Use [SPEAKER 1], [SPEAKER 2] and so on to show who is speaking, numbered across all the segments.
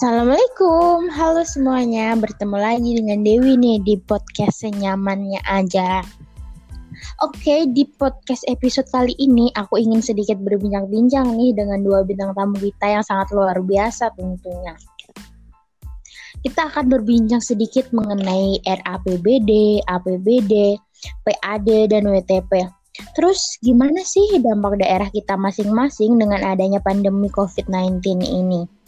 [SPEAKER 1] Assalamualaikum, halo semuanya. Bertemu lagi dengan Dewi nih di podcast senyamannya aja. Oke, di podcast episode kali ini aku ingin sedikit berbincang-bincang nih dengan dua bintang tamu kita yang sangat luar biasa tentunya. Kita akan berbincang sedikit mengenai RAPBD, APBD, PAD, dan WTP. Terus gimana sih dampak daerah kita masing-masing dengan adanya pandemi COVID-19 ini?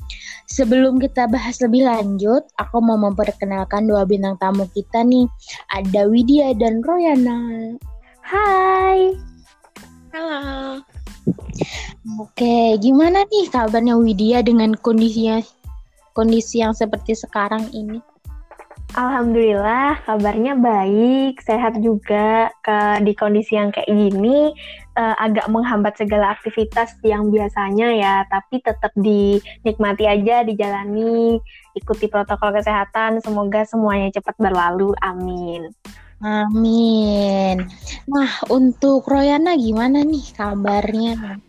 [SPEAKER 1] Sebelum kita bahas lebih lanjut, aku mau memperkenalkan dua bintang tamu kita nih. Ada Widya dan Royana. Hai.
[SPEAKER 2] Halo.
[SPEAKER 1] Oke, gimana nih kabarnya Widya dengan kondisinya kondisi yang seperti sekarang ini?
[SPEAKER 2] Alhamdulillah kabarnya baik, sehat juga ke di kondisi yang kayak gini uh, agak menghambat segala aktivitas yang biasanya ya, tapi tetap dinikmati aja, dijalani, ikuti protokol kesehatan, semoga semuanya cepat berlalu. Amin.
[SPEAKER 1] Amin. Nah, untuk Royana gimana nih kabarnya?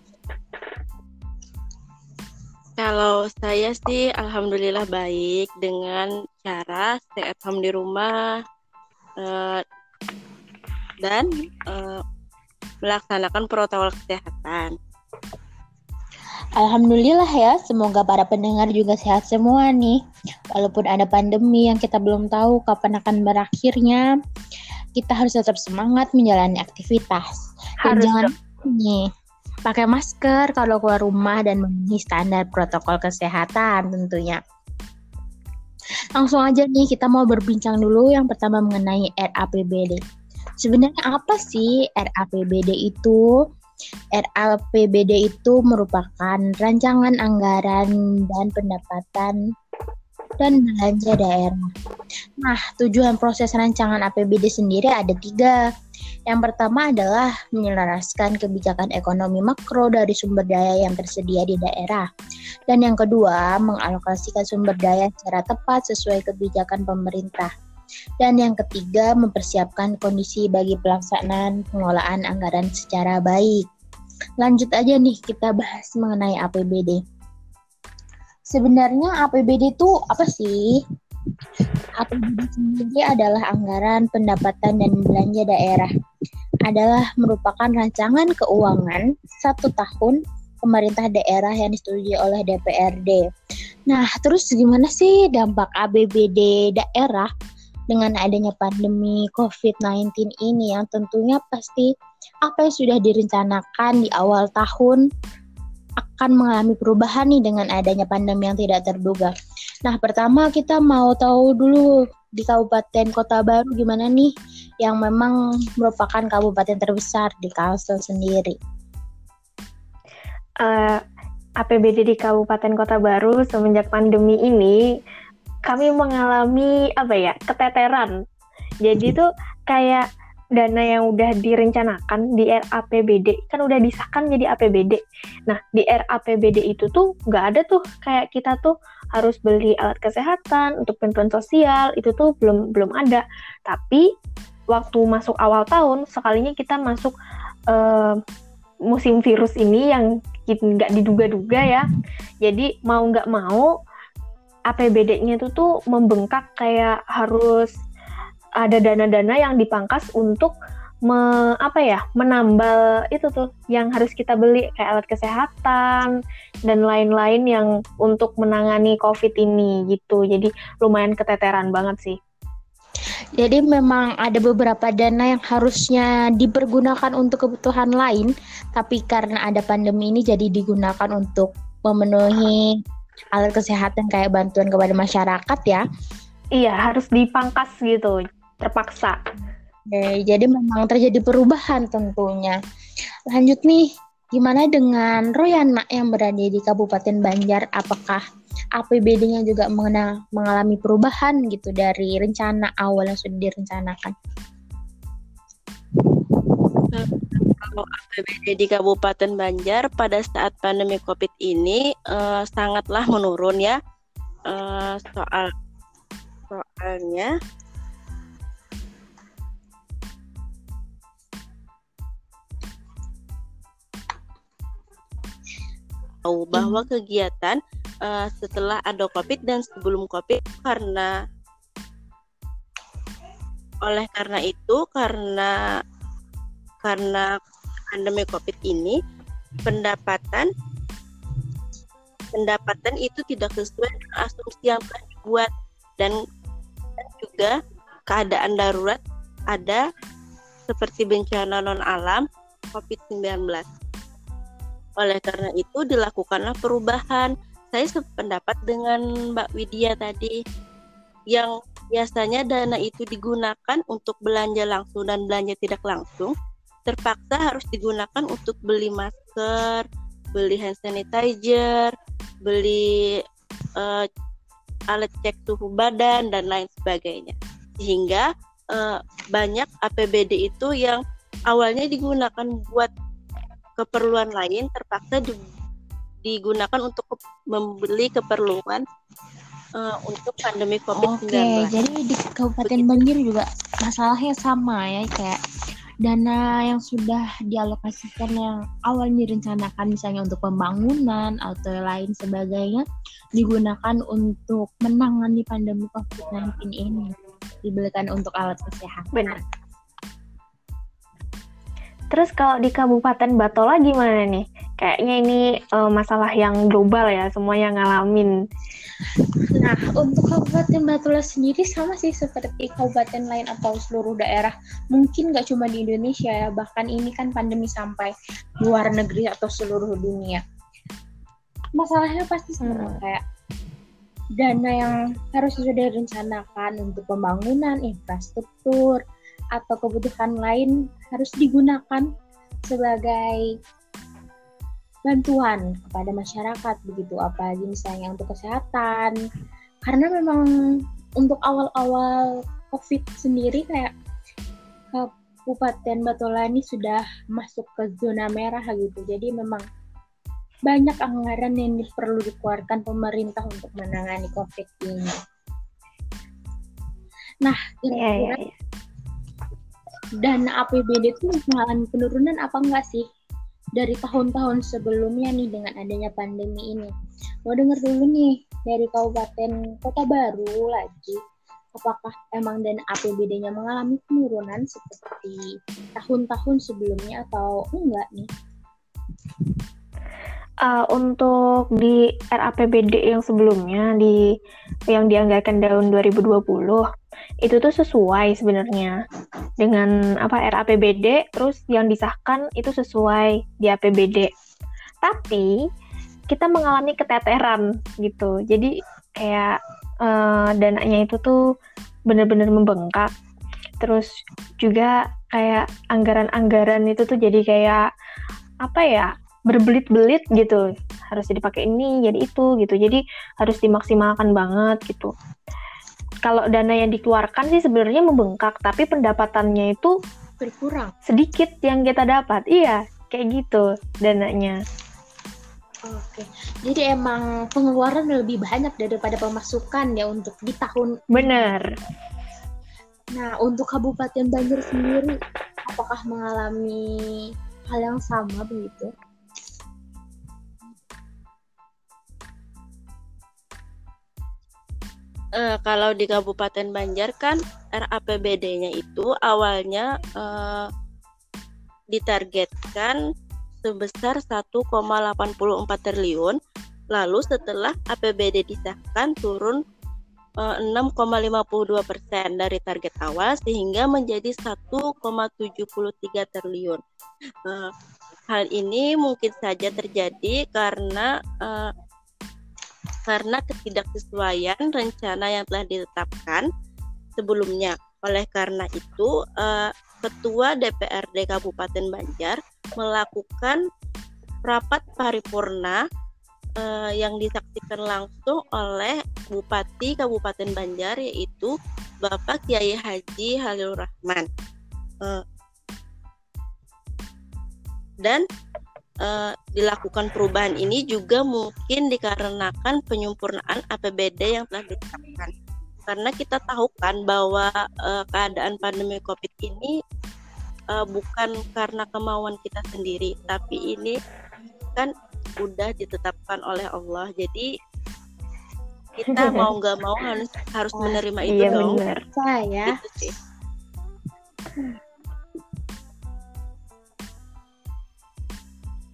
[SPEAKER 3] Kalau saya sih alhamdulillah baik dengan cara stay at home di rumah uh, dan uh, melaksanakan protokol kesehatan.
[SPEAKER 1] Alhamdulillah ya, semoga para pendengar juga sehat semua nih. Walaupun ada pandemi yang kita belum tahu kapan akan berakhirnya, kita harus tetap semangat menjalani aktivitas.
[SPEAKER 2] Harus
[SPEAKER 1] Dan jangan nih pakai masker kalau keluar rumah dan memenuhi standar protokol kesehatan tentunya. Langsung aja nih kita mau berbincang dulu yang pertama mengenai RAPBD. Sebenarnya apa sih RAPBD itu? RAPBD itu merupakan rancangan anggaran dan pendapatan dan belanja daerah. Nah, tujuan proses rancangan APBD sendiri ada tiga. Yang pertama adalah menyelaraskan kebijakan ekonomi makro dari sumber daya yang tersedia di daerah. Dan yang kedua, mengalokasikan sumber daya secara tepat sesuai kebijakan pemerintah. Dan yang ketiga, mempersiapkan kondisi bagi pelaksanaan pengelolaan anggaran secara baik. Lanjut aja nih, kita bahas mengenai APBD. Sebenarnya APBD itu apa sih? APBD sendiri adalah anggaran pendapatan dan belanja daerah. Adalah merupakan rancangan keuangan satu tahun pemerintah daerah yang disetujui oleh DPRD. Nah, terus gimana sih dampak APBD daerah dengan adanya pandemi COVID-19 ini yang tentunya pasti apa yang sudah direncanakan di awal tahun akan mengalami perubahan nih dengan adanya pandemi yang tidak terduga. Nah, pertama kita mau tahu dulu di Kabupaten Kota Baru gimana nih yang memang merupakan kabupaten terbesar di Kalsel sendiri.
[SPEAKER 2] Uh, eh, APBD di Kabupaten Kota Baru semenjak pandemi ini kami mengalami apa ya keteteran. Jadi tuh kayak dana yang udah direncanakan di RAPBD kan udah disahkan jadi APBD. Nah di RAPBD itu tuh nggak ada tuh kayak kita tuh harus beli alat kesehatan untuk bantuan sosial itu tuh belum belum ada. Tapi waktu masuk awal tahun sekalinya kita masuk uh, musim virus ini yang nggak diduga-duga ya. Jadi mau nggak mau APBD-nya itu tuh membengkak kayak harus ada dana-dana yang dipangkas untuk me, apa ya menambal itu tuh yang harus kita beli kayak alat kesehatan dan lain-lain yang untuk menangani COVID ini gitu. Jadi lumayan keteteran banget sih.
[SPEAKER 1] Jadi memang ada beberapa dana yang harusnya dipergunakan untuk kebutuhan lain, tapi karena ada pandemi ini jadi digunakan untuk memenuhi alat kesehatan kayak bantuan kepada masyarakat ya.
[SPEAKER 2] Iya, harus dipangkas gitu, terpaksa.
[SPEAKER 1] Oke, jadi memang terjadi perubahan tentunya. Lanjut nih, gimana dengan Royana yang berada di Kabupaten Banjar? Apakah APBD-nya juga mengenal, mengalami perubahan gitu dari rencana awal yang sudah direncanakan?
[SPEAKER 3] Kalau APBD di Kabupaten Banjar pada saat pandemi COVID ini uh, sangatlah menurun ya. Uh, soal soalnya tahu bahwa kegiatan uh, setelah ada COVID dan sebelum COVID karena oleh karena itu karena karena pandemi COVID ini pendapatan pendapatan itu tidak sesuai dengan asumsi yang telah dibuat dan, dan juga keadaan darurat ada seperti bencana non alam COVID-19. Oleh karena itu dilakukanlah perubahan. Saya sependapat dengan Mbak Widya tadi yang biasanya dana itu digunakan untuk belanja langsung dan belanja tidak langsung terpaksa harus digunakan untuk beli masker, beli hand sanitizer, beli uh, alat cek suhu badan dan lain sebagainya. Sehingga uh, banyak APBD itu yang awalnya digunakan buat keperluan lain terpaksa di, digunakan untuk membeli keperluan uh, untuk pandemi COVID-19. Oke,
[SPEAKER 1] jadi di Kabupaten Banjir juga masalahnya sama ya kayak dana yang sudah dialokasikan yang awalnya direncanakan misalnya untuk pembangunan atau lain sebagainya digunakan untuk menangani pandemi COVID-19 ini dibelikan untuk alat kesehatan.
[SPEAKER 2] Benar. Terus kalau di Kabupaten Batola gimana nih? Kayaknya ini uh, masalah yang global ya, semua yang ngalamin.
[SPEAKER 1] Nah, untuk Kabupaten Batola sendiri sama sih seperti kabupaten lain atau seluruh daerah. Mungkin nggak cuma di Indonesia ya, bahkan ini kan pandemi sampai luar negeri atau seluruh dunia. Masalahnya pasti sama hmm. kayak dana yang harus sudah direncanakan untuk pembangunan infrastruktur atau kebutuhan lain harus digunakan sebagai bantuan kepada masyarakat begitu apalagi misalnya untuk kesehatan karena memang untuk awal-awal COVID sendiri kayak Kabupaten Batola ini sudah masuk ke zona merah gitu jadi memang banyak anggaran yang perlu dikeluarkan pemerintah untuk menangani COVID ini. Nah, kira-kira yeah, yeah, yeah. dana APBD itu mengalami penurunan apa enggak sih? Dari tahun-tahun sebelumnya nih dengan adanya pandemi ini. Mau denger dulu nih dari Kabupaten Kota Baru lagi, apakah emang dana APBD-nya mengalami penurunan seperti tahun-tahun sebelumnya atau enggak nih?
[SPEAKER 2] Uh, untuk di RAPBD yang sebelumnya di yang dianggarkan tahun 2020 itu tuh sesuai sebenarnya dengan apa RAPBD terus yang disahkan itu sesuai di APBD. Tapi kita mengalami keteteran gitu. Jadi kayak uh, dananya itu tuh benar-benar membengkak. Terus juga kayak anggaran-anggaran itu tuh jadi kayak apa ya? berbelit-belit gitu harus dipakai ini jadi itu gitu jadi harus dimaksimalkan banget gitu kalau dana yang dikeluarkan sih sebenarnya membengkak, tapi pendapatannya itu
[SPEAKER 1] berkurang.
[SPEAKER 2] Sedikit yang kita dapat. Iya, kayak gitu dananya.
[SPEAKER 1] Oke, jadi emang pengeluaran lebih banyak daripada pemasukan ya untuk di tahun.
[SPEAKER 2] Benar.
[SPEAKER 1] Nah, untuk Kabupaten Banjir sendiri, apakah mengalami hal yang sama begitu?
[SPEAKER 3] Uh, kalau di Kabupaten Banjar kan RAPBD-nya itu awalnya uh, ditargetkan sebesar 1,84 triliun. Lalu setelah APBD disahkan turun uh, eh, 6,52 persen dari target awal sehingga menjadi 1,73 triliun. Hal ini mungkin saja terjadi karena karena ketidaksesuaian rencana yang telah ditetapkan sebelumnya. Oleh karena itu, eh, Ketua DPRD Kabupaten Banjar melakukan rapat paripurna eh, yang disaksikan langsung oleh Bupati Kabupaten Banjar yaitu Bapak Kiai Haji Halil Rahman. Eh, dan uh, dilakukan perubahan ini juga mungkin dikarenakan penyempurnaan APBD yang telah ditetapkan. Karena kita tahu kan bahwa uh, keadaan pandemi Covid ini uh, bukan karena kemauan kita sendiri, tapi ini kan udah ditetapkan oleh Allah. Jadi kita mau nggak mau harus harus menerima itu
[SPEAKER 2] iya,
[SPEAKER 3] dong.
[SPEAKER 2] bener.
[SPEAKER 1] Saya
[SPEAKER 3] Gitu sih.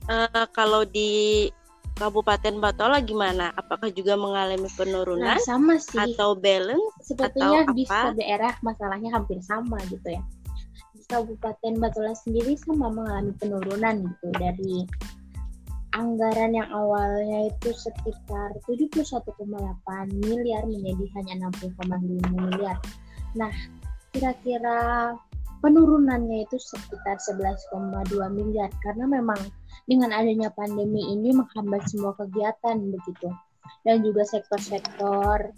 [SPEAKER 3] Eh, kalau di Kabupaten Batola gimana? Apakah juga mengalami
[SPEAKER 1] nah
[SPEAKER 3] penurunan
[SPEAKER 1] sama sih.
[SPEAKER 3] atau balance?
[SPEAKER 1] Sepertinya
[SPEAKER 3] atau
[SPEAKER 1] di
[SPEAKER 3] apa?
[SPEAKER 1] setiap daerah masalahnya hampir sama gitu ya. Di Kabupaten Batola sendiri sama mengalami penurunan gitu dari anggaran yang awalnya itu sekitar 71,8 miliar menjadi hanya 60,5 miliar. Nah, kira-kira penurunannya itu sekitar 11,2 miliar karena memang dengan adanya pandemi ini menghambat semua kegiatan begitu. Dan juga sektor-sektor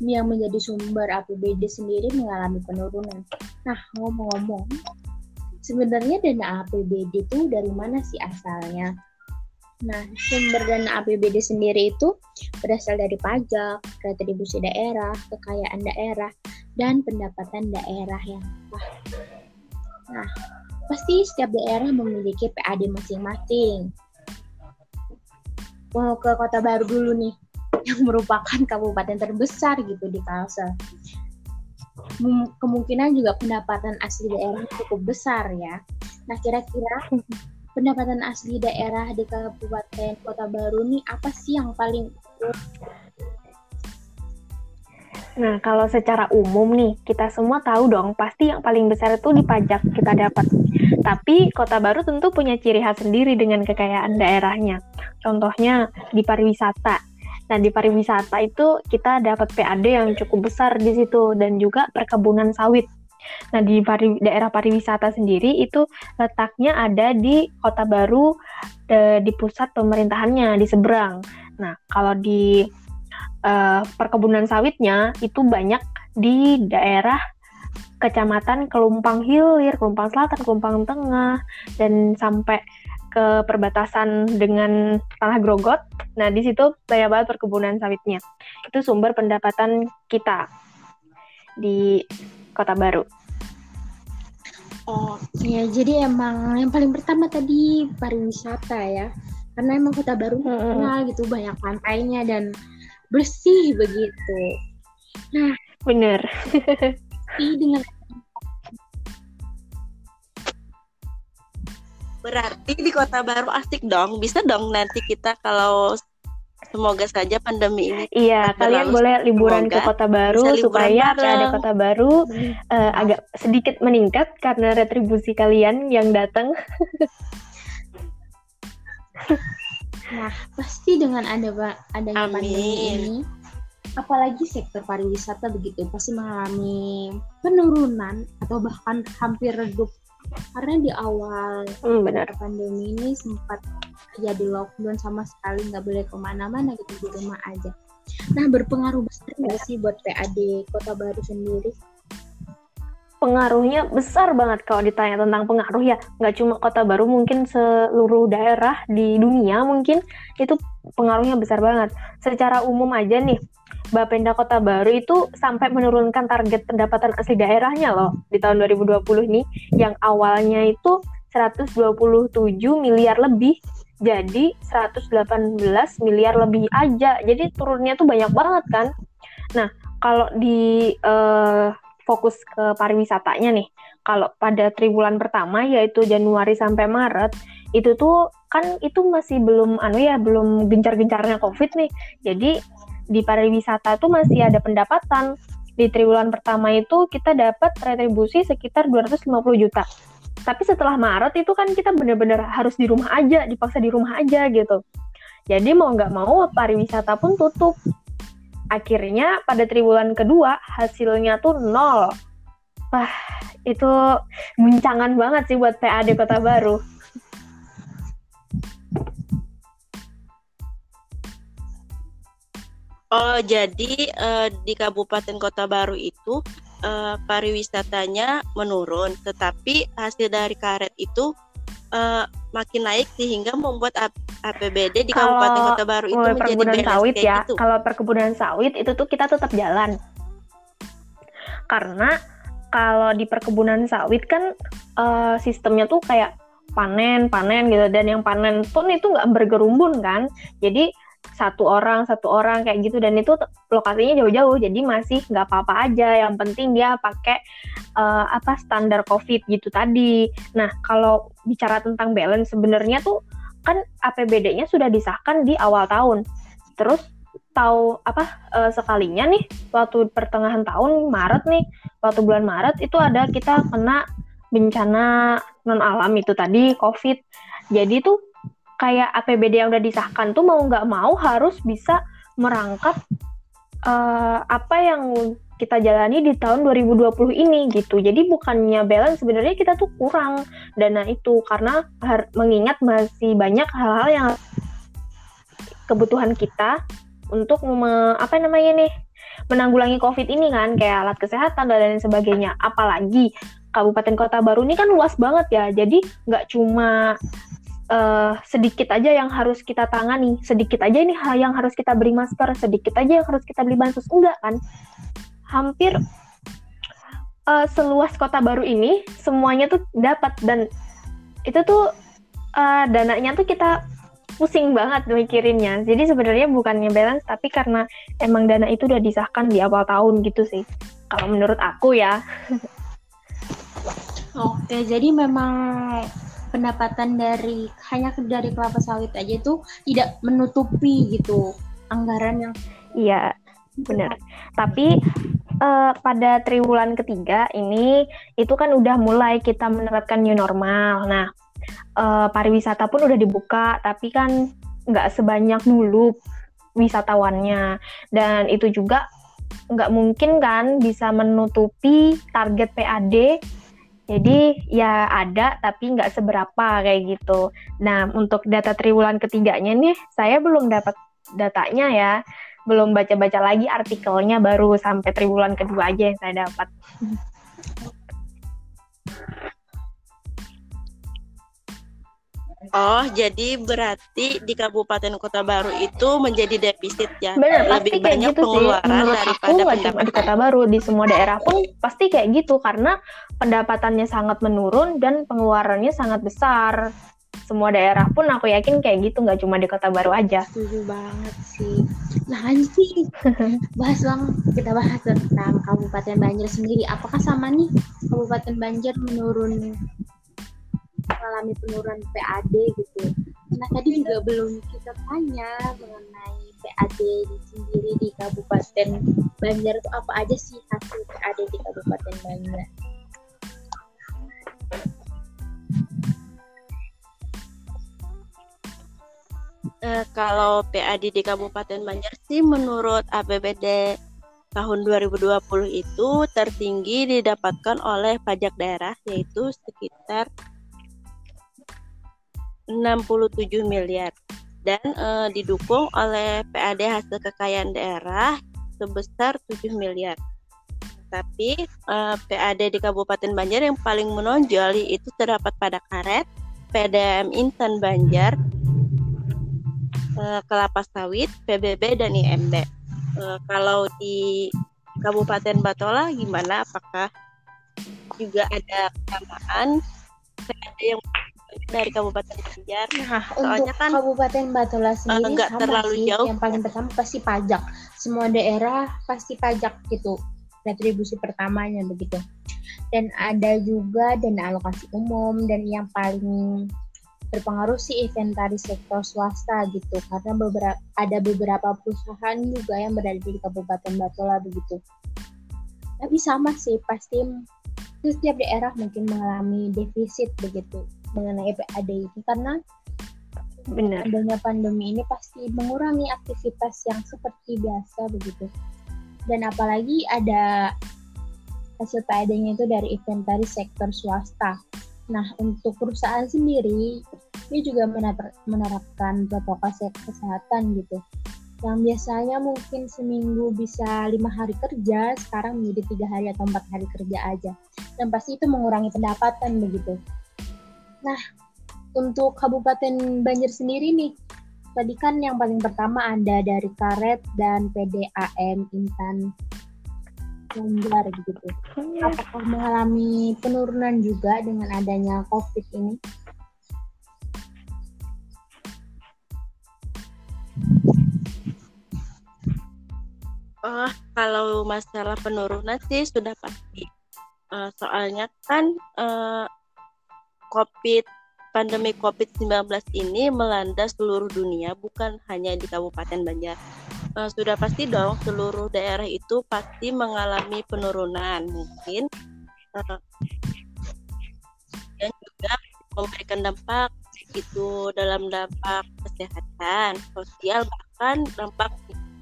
[SPEAKER 1] yang menjadi sumber APBD sendiri mengalami penurunan. Nah, ngomong-ngomong, sebenarnya dana APBD itu dari mana sih asalnya? Nah, sumber dana APBD sendiri itu berasal dari pajak, retribusi daerah, kekayaan daerah, dan pendapatan daerah yang. Nah, pasti setiap daerah memiliki PAD masing-masing. Mau ke Kota Baru dulu nih, yang merupakan kabupaten terbesar gitu di Kalsel. Kemungkinan juga pendapatan asli daerah cukup besar ya. Nah, kira-kira pendapatan asli daerah di Kabupaten Kota Baru nih apa sih yang paling
[SPEAKER 2] Nah, kalau secara umum nih, kita semua tahu dong, pasti yang paling besar itu di pajak kita dapat. Tapi Kota Baru tentu punya ciri khas sendiri dengan kekayaan daerahnya. Contohnya di pariwisata. Nah, di pariwisata itu kita dapat PAD yang cukup besar di situ dan juga perkebunan sawit. Nah, di pari- daerah pariwisata sendiri itu letaknya ada di Kota Baru eh, di pusat pemerintahannya di seberang. Nah, kalau di eh, perkebunan sawitnya itu banyak di daerah kecamatan Kelumpang Hilir, Kelumpang Selatan, Kelumpang Tengah, dan sampai ke perbatasan dengan Tanah Grogot. Nah, di situ banyak banget perkebunan sawitnya. Itu sumber pendapatan kita di Kota Baru.
[SPEAKER 1] Oh, ya jadi emang yang paling pertama tadi pariwisata ya. Karena emang Kota Baru terkenal gitu banyak pantainya dan bersih begitu.
[SPEAKER 2] Bener.
[SPEAKER 1] Tapi dengan
[SPEAKER 3] Berarti di Kota Baru asik dong. Bisa dong nanti kita kalau semoga saja pandemi ini
[SPEAKER 2] Iya, kalian boleh liburan ke
[SPEAKER 3] semoga
[SPEAKER 2] Kota Baru supaya ada Kota Baru eh, agak sedikit meningkat karena retribusi kalian yang datang.
[SPEAKER 1] Nah, pasti dengan ada adanya
[SPEAKER 3] Amin.
[SPEAKER 1] pandemi ini, apalagi sektor pariwisata begitu pasti mengalami penurunan atau bahkan hampir redup karena di awal
[SPEAKER 2] Hmm, benar.
[SPEAKER 1] pandemi ini sempat jadi lockdown sama sekali nggak boleh ke mana-mana gitu di rumah aja. Nah berpengaruh besar nggak sih buat PAD Kota Baru sendiri?
[SPEAKER 2] Pengaruhnya besar banget kalau ditanya tentang pengaruh ya. Nggak cuma kota baru mungkin seluruh daerah di dunia mungkin itu pengaruhnya besar banget. Secara umum aja nih Bapenda Kota Baru itu sampai menurunkan target pendapatan asli daerahnya loh di tahun 2020 ini yang awalnya itu 127 miliar lebih jadi 118 miliar lebih aja. Jadi turunnya tuh banyak banget kan. Nah kalau di eh, fokus ke pariwisatanya nih. Kalau pada triwulan pertama yaitu Januari sampai Maret itu tuh kan itu masih belum anu ya belum gencar-gencarnya Covid nih. Jadi di pariwisata tuh masih ada pendapatan. Di triwulan pertama itu kita dapat retribusi sekitar 250 juta. Tapi setelah Maret itu kan kita benar-benar harus di rumah aja, dipaksa di rumah aja gitu. Jadi mau nggak mau pariwisata pun tutup akhirnya pada triwulan kedua hasilnya tuh nol. Wah, itu guncangan banget sih buat PAD Kota Baru.
[SPEAKER 3] Oh, jadi eh, di Kabupaten Kota Baru itu eh, pariwisatanya menurun, tetapi hasil dari karet itu eh, makin naik sehingga membuat APBD di
[SPEAKER 2] Kalau
[SPEAKER 3] Kabupaten Kota Baru itu menjadi
[SPEAKER 2] perkebunan sawit ya,
[SPEAKER 3] gitu.
[SPEAKER 2] kalau perkebunan sawit itu tuh kita tetap jalan. Karena kalau di perkebunan sawit kan eh, sistemnya tuh kayak panen, panen gitu dan yang panen pun itu nggak bergerumbun kan. Jadi satu orang satu orang kayak gitu. Dan itu lokasinya jauh-jauh jadi masih nggak apa-apa aja. Yang penting dia pakai uh, apa standar covid gitu tadi. Nah kalau bicara tentang balance sebenarnya tuh kan APBD-nya sudah disahkan di awal tahun. Terus tahu apa uh, sekalinya nih waktu pertengahan tahun Maret nih waktu bulan Maret itu ada kita kena bencana non alam itu tadi COVID. Jadi tuh kayak APBD yang udah disahkan tuh mau nggak mau harus bisa merangkap uh, apa yang kita jalani di tahun 2020 ini gitu. Jadi bukannya balance sebenarnya kita tuh kurang dana itu karena mengingat masih banyak hal-hal yang kebutuhan kita untuk me, apa namanya nih menanggulangi COVID ini kan kayak alat kesehatan dan lain sebagainya. Apalagi Kabupaten Kota Baru ini kan luas banget ya. Jadi nggak cuma uh, sedikit aja yang harus kita tangani, sedikit aja ini yang harus kita beri masker, sedikit aja yang harus kita beli bansos enggak kan? Hampir uh, seluas Kota Baru ini semuanya tuh dapat dan itu tuh uh, dananya tuh kita pusing banget mikirinnya. Jadi sebenarnya bukannya balance, tapi karena emang dana itu udah disahkan di awal tahun gitu sih. Kalau menurut aku ya.
[SPEAKER 1] Oke, jadi memang pendapatan dari hanya dari kelapa sawit aja itu tidak menutupi gitu anggaran yang
[SPEAKER 2] iya benar tapi uh, pada triwulan ketiga ini itu kan udah mulai kita menerapkan new normal nah uh, pariwisata pun udah dibuka, tapi kan nggak sebanyak dulu wisatawannya. Dan itu juga nggak mungkin kan bisa menutupi target PAD. Jadi ya ada tapi nggak seberapa kayak gitu. Nah untuk data triwulan ketiganya nih saya belum dapat datanya ya. Belum baca-baca lagi artikelnya baru sampai triwulan kedua aja yang saya dapat.
[SPEAKER 3] Oh, jadi berarti di Kabupaten Kota Baru itu menjadi defisit ya?
[SPEAKER 2] Benar, lebih pasti banyak gitu pengeluaran sih. Menurut daripada aku, pendapatan. di Kota Baru di semua daerah pun pasti kayak gitu karena pendapatannya sangat menurun dan pengeluarannya sangat besar. Semua daerah pun aku yakin kayak gitu, nggak cuma di Kota Baru aja.
[SPEAKER 1] Setuju banget sih. Nah sih, bahas bang, kita bahas tentang Kabupaten Banjar sendiri. Apakah sama nih Kabupaten Banjar menurun mengalami penurunan PAD gitu. Nah tadi juga belum kita tanya mengenai PAD sendiri di Kabupaten Banjar itu apa aja sih hasil PAD di Kabupaten Banjar?
[SPEAKER 3] Uh, kalau PAD di Kabupaten Banjar sih menurut APBD tahun 2020 itu tertinggi didapatkan oleh pajak daerah yaitu sekitar 67 miliar dan uh, didukung oleh PAD hasil kekayaan daerah sebesar 7 miliar. Tapi eh, PAD di Kabupaten Banjar yang paling menonjol itu terdapat pada karet, PDM Intan Banjar, uh, kelapa sawit, PBB dan IMB. Kalau di Kabupaten Batola gimana? Apakah juga ada kesamaan PAD yang dari Kabupaten Banjar.
[SPEAKER 1] Nah, soalnya kan Kabupaten Batola sendiri enggak sama terlalu sih. jauh. Yang paling pertama pasti pajak. Semua daerah pasti pajak gitu. Retribusi pertamanya begitu. Dan ada juga dana alokasi umum dan yang paling berpengaruh sih inventaris sektor swasta gitu karena beberapa ada beberapa perusahaan juga yang berada di Kabupaten Batola begitu. Tapi sama sih pasti setiap daerah mungkin mengalami defisit begitu mengenai PAD ini karena Benar. adanya pandemi ini pasti mengurangi aktivitas yang seperti biasa begitu. Dan apalagi ada hasil PAD-nya itu dari inventaris sektor swasta. Nah, untuk perusahaan sendiri, ini juga menerapkan protokol kesehatan gitu. Yang biasanya mungkin seminggu bisa lima hari kerja, sekarang menjadi tiga hari atau empat hari kerja aja. Dan pasti itu mengurangi pendapatan begitu. Nah, untuk Kabupaten Banjar sendiri nih, tadi kan yang paling pertama ada dari Karet dan PDAM Intan Banjar gitu. Iya. Apakah mengalami penurunan juga dengan adanya COVID ini?
[SPEAKER 3] Uh, kalau masalah penurunan sih sudah pasti. Uh, soalnya kan uh, COVID pandemi COVID-19 ini melanda seluruh dunia, bukan hanya di Kabupaten Banjar. Uh, sudah pasti dong seluruh daerah itu pasti mengalami penurunan. Mungkin uh, dan juga memberikan dampak itu dalam dampak kesehatan, sosial bahkan dampak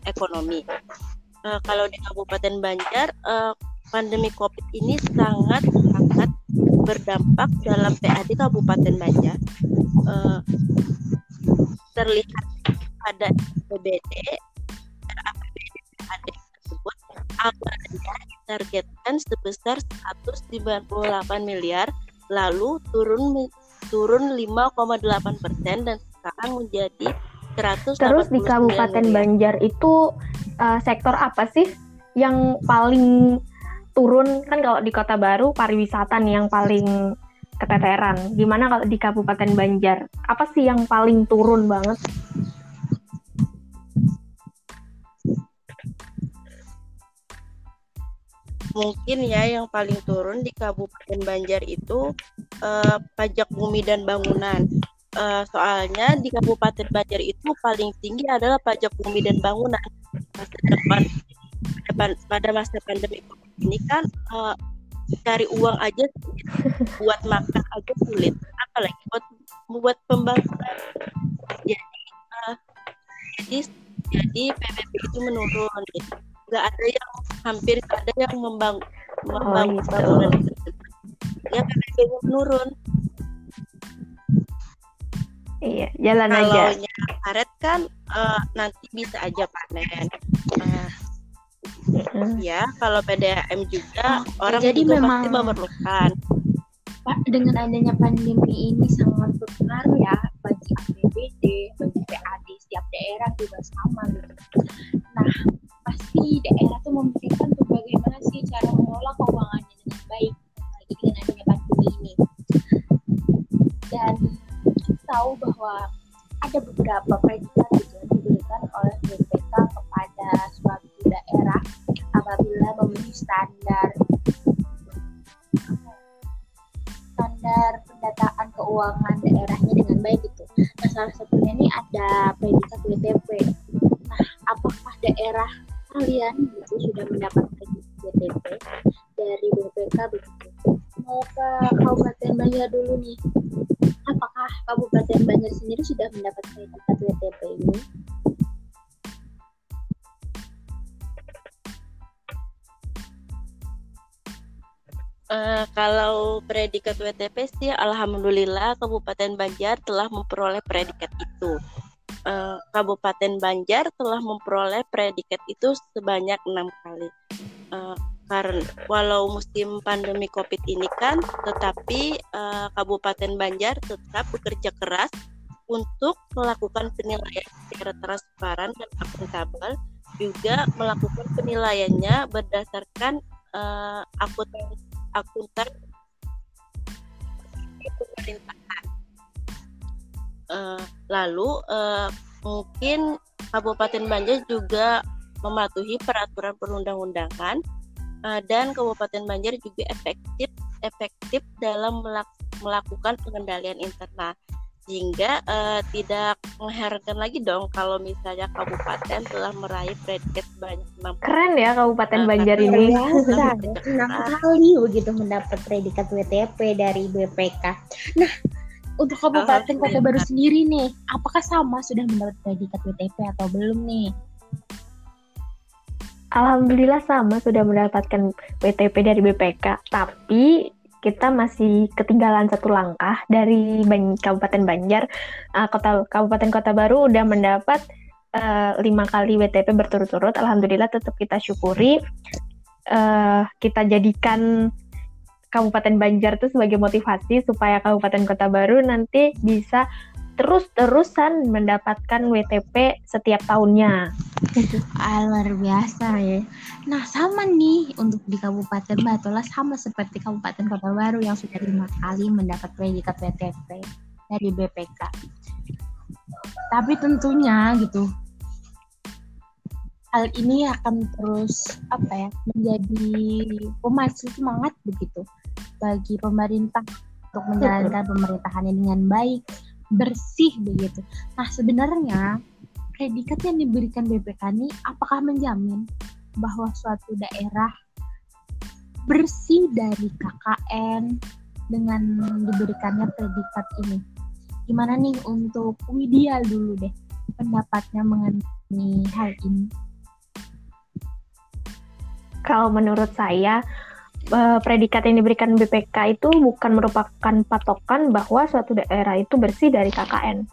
[SPEAKER 3] ekonomi. Uh, kalau di Kabupaten Banjar, uh, pandemi COVID ini sangat berdampak dalam PAD Kabupaten Banjar. Uh, terlihat pada PBD APBD PAD tersebut awalnya ditargetkan sebesar 198 miliar, lalu turun turun 5,8 persen dan sekarang menjadi 100.
[SPEAKER 2] Terus di Kabupaten miliar. Banjar itu uh, sektor apa sih yang paling turun kan kalau di Kota Baru pariwisata nih yang paling keteteran. Gimana kalau di Kabupaten Banjar? Apa sih yang paling turun banget?
[SPEAKER 3] Mungkin ya yang paling turun di Kabupaten Banjar itu uh, pajak bumi dan bangunan. Uh, soalnya di Kabupaten Banjar itu paling tinggi adalah pajak bumi dan bangunan. Depan pada masa pandemi ini kan uh, cari uang aja buat makan aja sulit, apalagi buat buat pembangunan. Jadi uh, jadi jadi PBB itu menurun. Gitu. Gak ada yang hampir gak ada yang membangun membangun oh, gitu. bangunan itu ya PBB-nya menurun
[SPEAKER 2] iya jalan
[SPEAKER 3] Kalau
[SPEAKER 2] aja
[SPEAKER 3] karet kan uh, nanti bisa aja panen uh, ya kalau PDAM juga oh, orang
[SPEAKER 1] jadi
[SPEAKER 3] juga
[SPEAKER 1] memang
[SPEAKER 3] pasti memerlukan.
[SPEAKER 1] Pak dengan adanya pandemi ini sangat berpengaruh ya bagi APBD bagi PAD setiap daerah juga sama gitu. Nah pasti daerah tuh memikirkan tuh bagaimana sih cara mengelola keuangannya dengan baik dengan adanya pandemi ini. Dan kita tahu bahwa ada beberapa predikat gitu yang diberikan oleh BPK
[SPEAKER 3] kalau predikat WTP sih, alhamdulillah Kabupaten Banjar telah memperoleh predikat itu. Uh, Kabupaten Banjar telah memperoleh predikat itu sebanyak enam kali. Uh, karena walau musim pandemi COVID ini kan, tetapi uh, Kabupaten Banjar tetap bekerja keras untuk melakukan penilaian secara transparan dan akuntabel, juga melakukan penilaiannya berdasarkan uh, akuntan akuntan pemerintahan. Uh, lalu uh, mungkin Kabupaten Banjar juga mematuhi peraturan perundang-undangan uh, dan Kabupaten Banjar juga efektif efektif dalam melakukan pengendalian internal sehingga uh, tidak mengherankan lagi dong kalau misalnya kabupaten telah meraih predikat banyak
[SPEAKER 2] keren ya kabupaten uh, Banjar ini.
[SPEAKER 1] biasa enam kali begitu mendapat predikat WTP dari BPK nah untuk kabupaten kota baru sendiri nih apakah sama sudah mendapat predikat WTP atau belum nih?
[SPEAKER 2] Alhamdulillah sama sudah mendapatkan WTP dari BPK, tapi kita masih ketinggalan satu langkah dari Kabupaten Banjar. Uh, kota Kabupaten Kota Baru udah mendapat uh, lima kali WTP berturut-turut. Alhamdulillah tetap kita syukuri. Uh, kita jadikan Kabupaten Banjar itu sebagai motivasi supaya Kabupaten Kota Baru nanti bisa terus-terusan mendapatkan WTP setiap tahunnya.
[SPEAKER 1] ah, luar biasa ya. Nah sama nih untuk di Kabupaten Batola sama seperti Kabupaten Kota Baru yang sudah lima kali mendapat predikat WTP dari BPK. Tapi tentunya gitu hal ini akan terus apa ya menjadi pemacu semangat begitu bagi pemerintah untuk menjalankan pemerintahannya dengan baik bersih begitu. Nah sebenarnya predikat yang diberikan BPK ini apakah menjamin bahwa suatu daerah bersih dari KKN dengan diberikannya predikat ini? Gimana nih untuk Widya dulu deh pendapatnya mengenai hal ini?
[SPEAKER 2] kalau menurut saya uh, predikat yang diberikan BPK itu bukan merupakan patokan bahwa suatu daerah itu bersih dari KKN.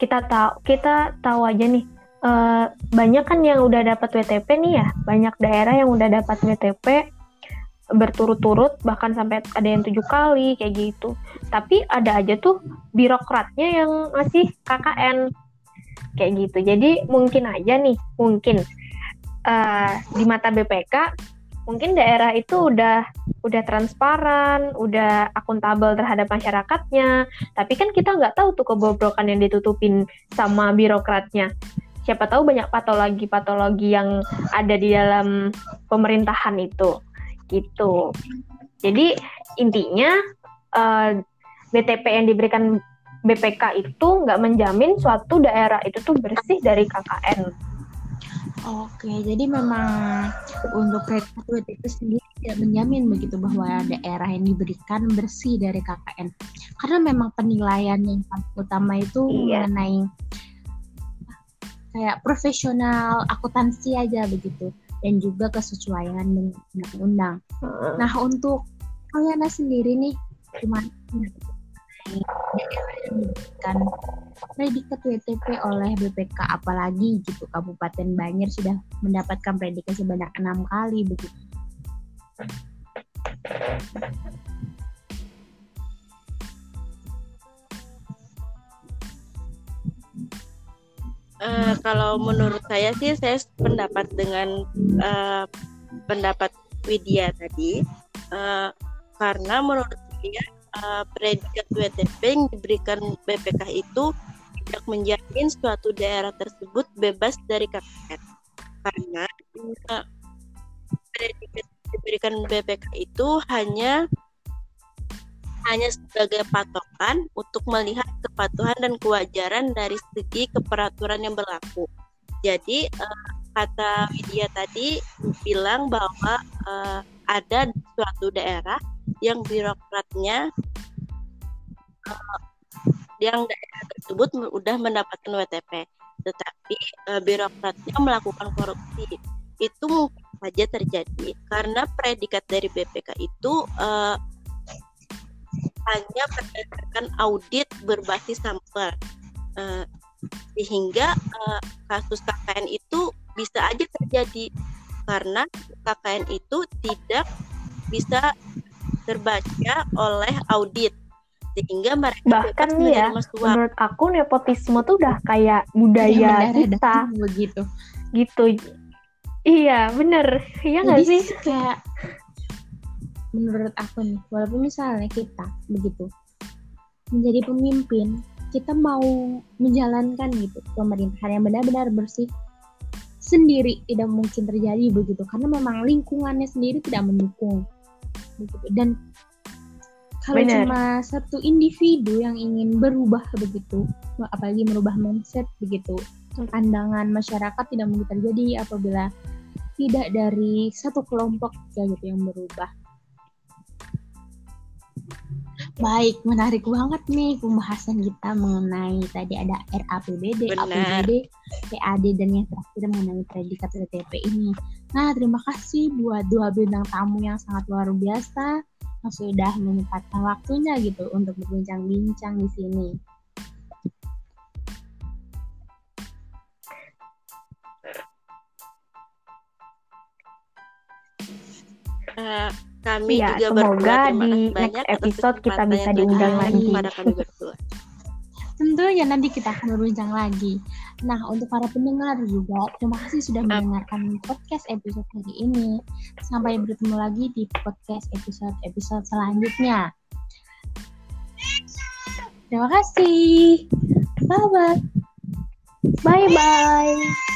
[SPEAKER 2] Kita tahu kita tahu aja nih uh, banyak kan yang udah dapat WTP nih ya, banyak daerah yang udah dapat WTP berturut-turut bahkan sampai ada yang tujuh kali kayak gitu. Tapi ada aja tuh birokratnya yang masih KKN kayak gitu. Jadi mungkin aja nih, mungkin uh, di mata BPK mungkin daerah itu udah udah transparan, udah akuntabel terhadap masyarakatnya. Tapi kan kita nggak tahu tuh kebobrokan yang ditutupin sama birokratnya. Siapa tahu banyak patologi-patologi yang ada di dalam pemerintahan itu, gitu. Jadi intinya uh, eh, BTP yang diberikan BPK itu nggak menjamin suatu daerah itu tuh bersih dari KKN
[SPEAKER 1] Oke, jadi memang untuk predikat WTP sendiri tidak menjamin begitu bahwa daerah yang diberikan bersih dari KKN. Karena memang penilaian yang utama itu iya. mengenai kayak profesional, akuntansi aja begitu dan juga kesesuaian dengan undang-undang. Nah, untuk kalian sendiri nih gimana daerah yang diberikan predikat WTP oleh BPK apalagi gitu Kabupaten Banjar sudah mendapatkan predikat sebanyak enam kali begitu.
[SPEAKER 3] Uh, kalau menurut saya sih saya pendapat dengan uh, pendapat Widya tadi uh, karena menurut saya uh, predikat WTP yang diberikan BPK itu tidak menjamin suatu daerah tersebut bebas dari KKN karena uh, predikat diberikan BPK itu hanya hanya sebagai patokan untuk melihat kepatuhan dan kewajaran dari segi keperaturan yang berlaku. Jadi uh, kata Widya tadi bilang bahwa uh, ada suatu daerah yang birokratnya uh, yang daerah tersebut sudah mendapatkan WTP, tetapi uh, birokratnya melakukan korupsi. Itu mungkin saja terjadi karena predikat dari BPK itu uh, hanya berdasarkan audit berbasis sampel, uh, sehingga uh, kasus KKN itu bisa aja terjadi karena KKN itu tidak bisa terbaca oleh audit. Sehingga mereka
[SPEAKER 2] bahkan nih ya menurut aku nepotisme tuh udah kayak budaya ya, kita.
[SPEAKER 1] begitu.
[SPEAKER 2] Gitu. Iya bener iya nggak sih?
[SPEAKER 1] kayak menurut aku nih walaupun misalnya kita begitu menjadi pemimpin kita mau menjalankan gitu pemerintahan yang benar-benar bersih sendiri tidak mungkin terjadi begitu. Karena memang lingkungannya sendiri tidak mendukung begitu dan kalau cuma satu individu yang ingin berubah begitu apalagi merubah mindset begitu pandangan masyarakat tidak mungkin terjadi apabila tidak dari satu kelompok ya gitu yang berubah Baik, menarik banget nih pembahasan kita mengenai tadi ada RAPBD. APBD, PAD, dan yang terakhir mengenai predikat WTP ini. Nah, terima kasih buat dua bintang tamu yang sangat luar biasa yang sudah menyempatkan waktunya gitu untuk berbincang-bincang di sini.
[SPEAKER 3] Uh, kami
[SPEAKER 2] ya,
[SPEAKER 3] juga
[SPEAKER 2] semoga di next episode kita bisa diundang lagi. Pada kami berdua.
[SPEAKER 1] Tentunya nanti kita akan berbincang lagi. Nah, untuk para pendengar juga, terima kasih sudah mendengarkan podcast episode kali ini. Sampai bertemu lagi di podcast episode-episode selanjutnya. Terima kasih. Bye-bye.
[SPEAKER 2] Bye-bye.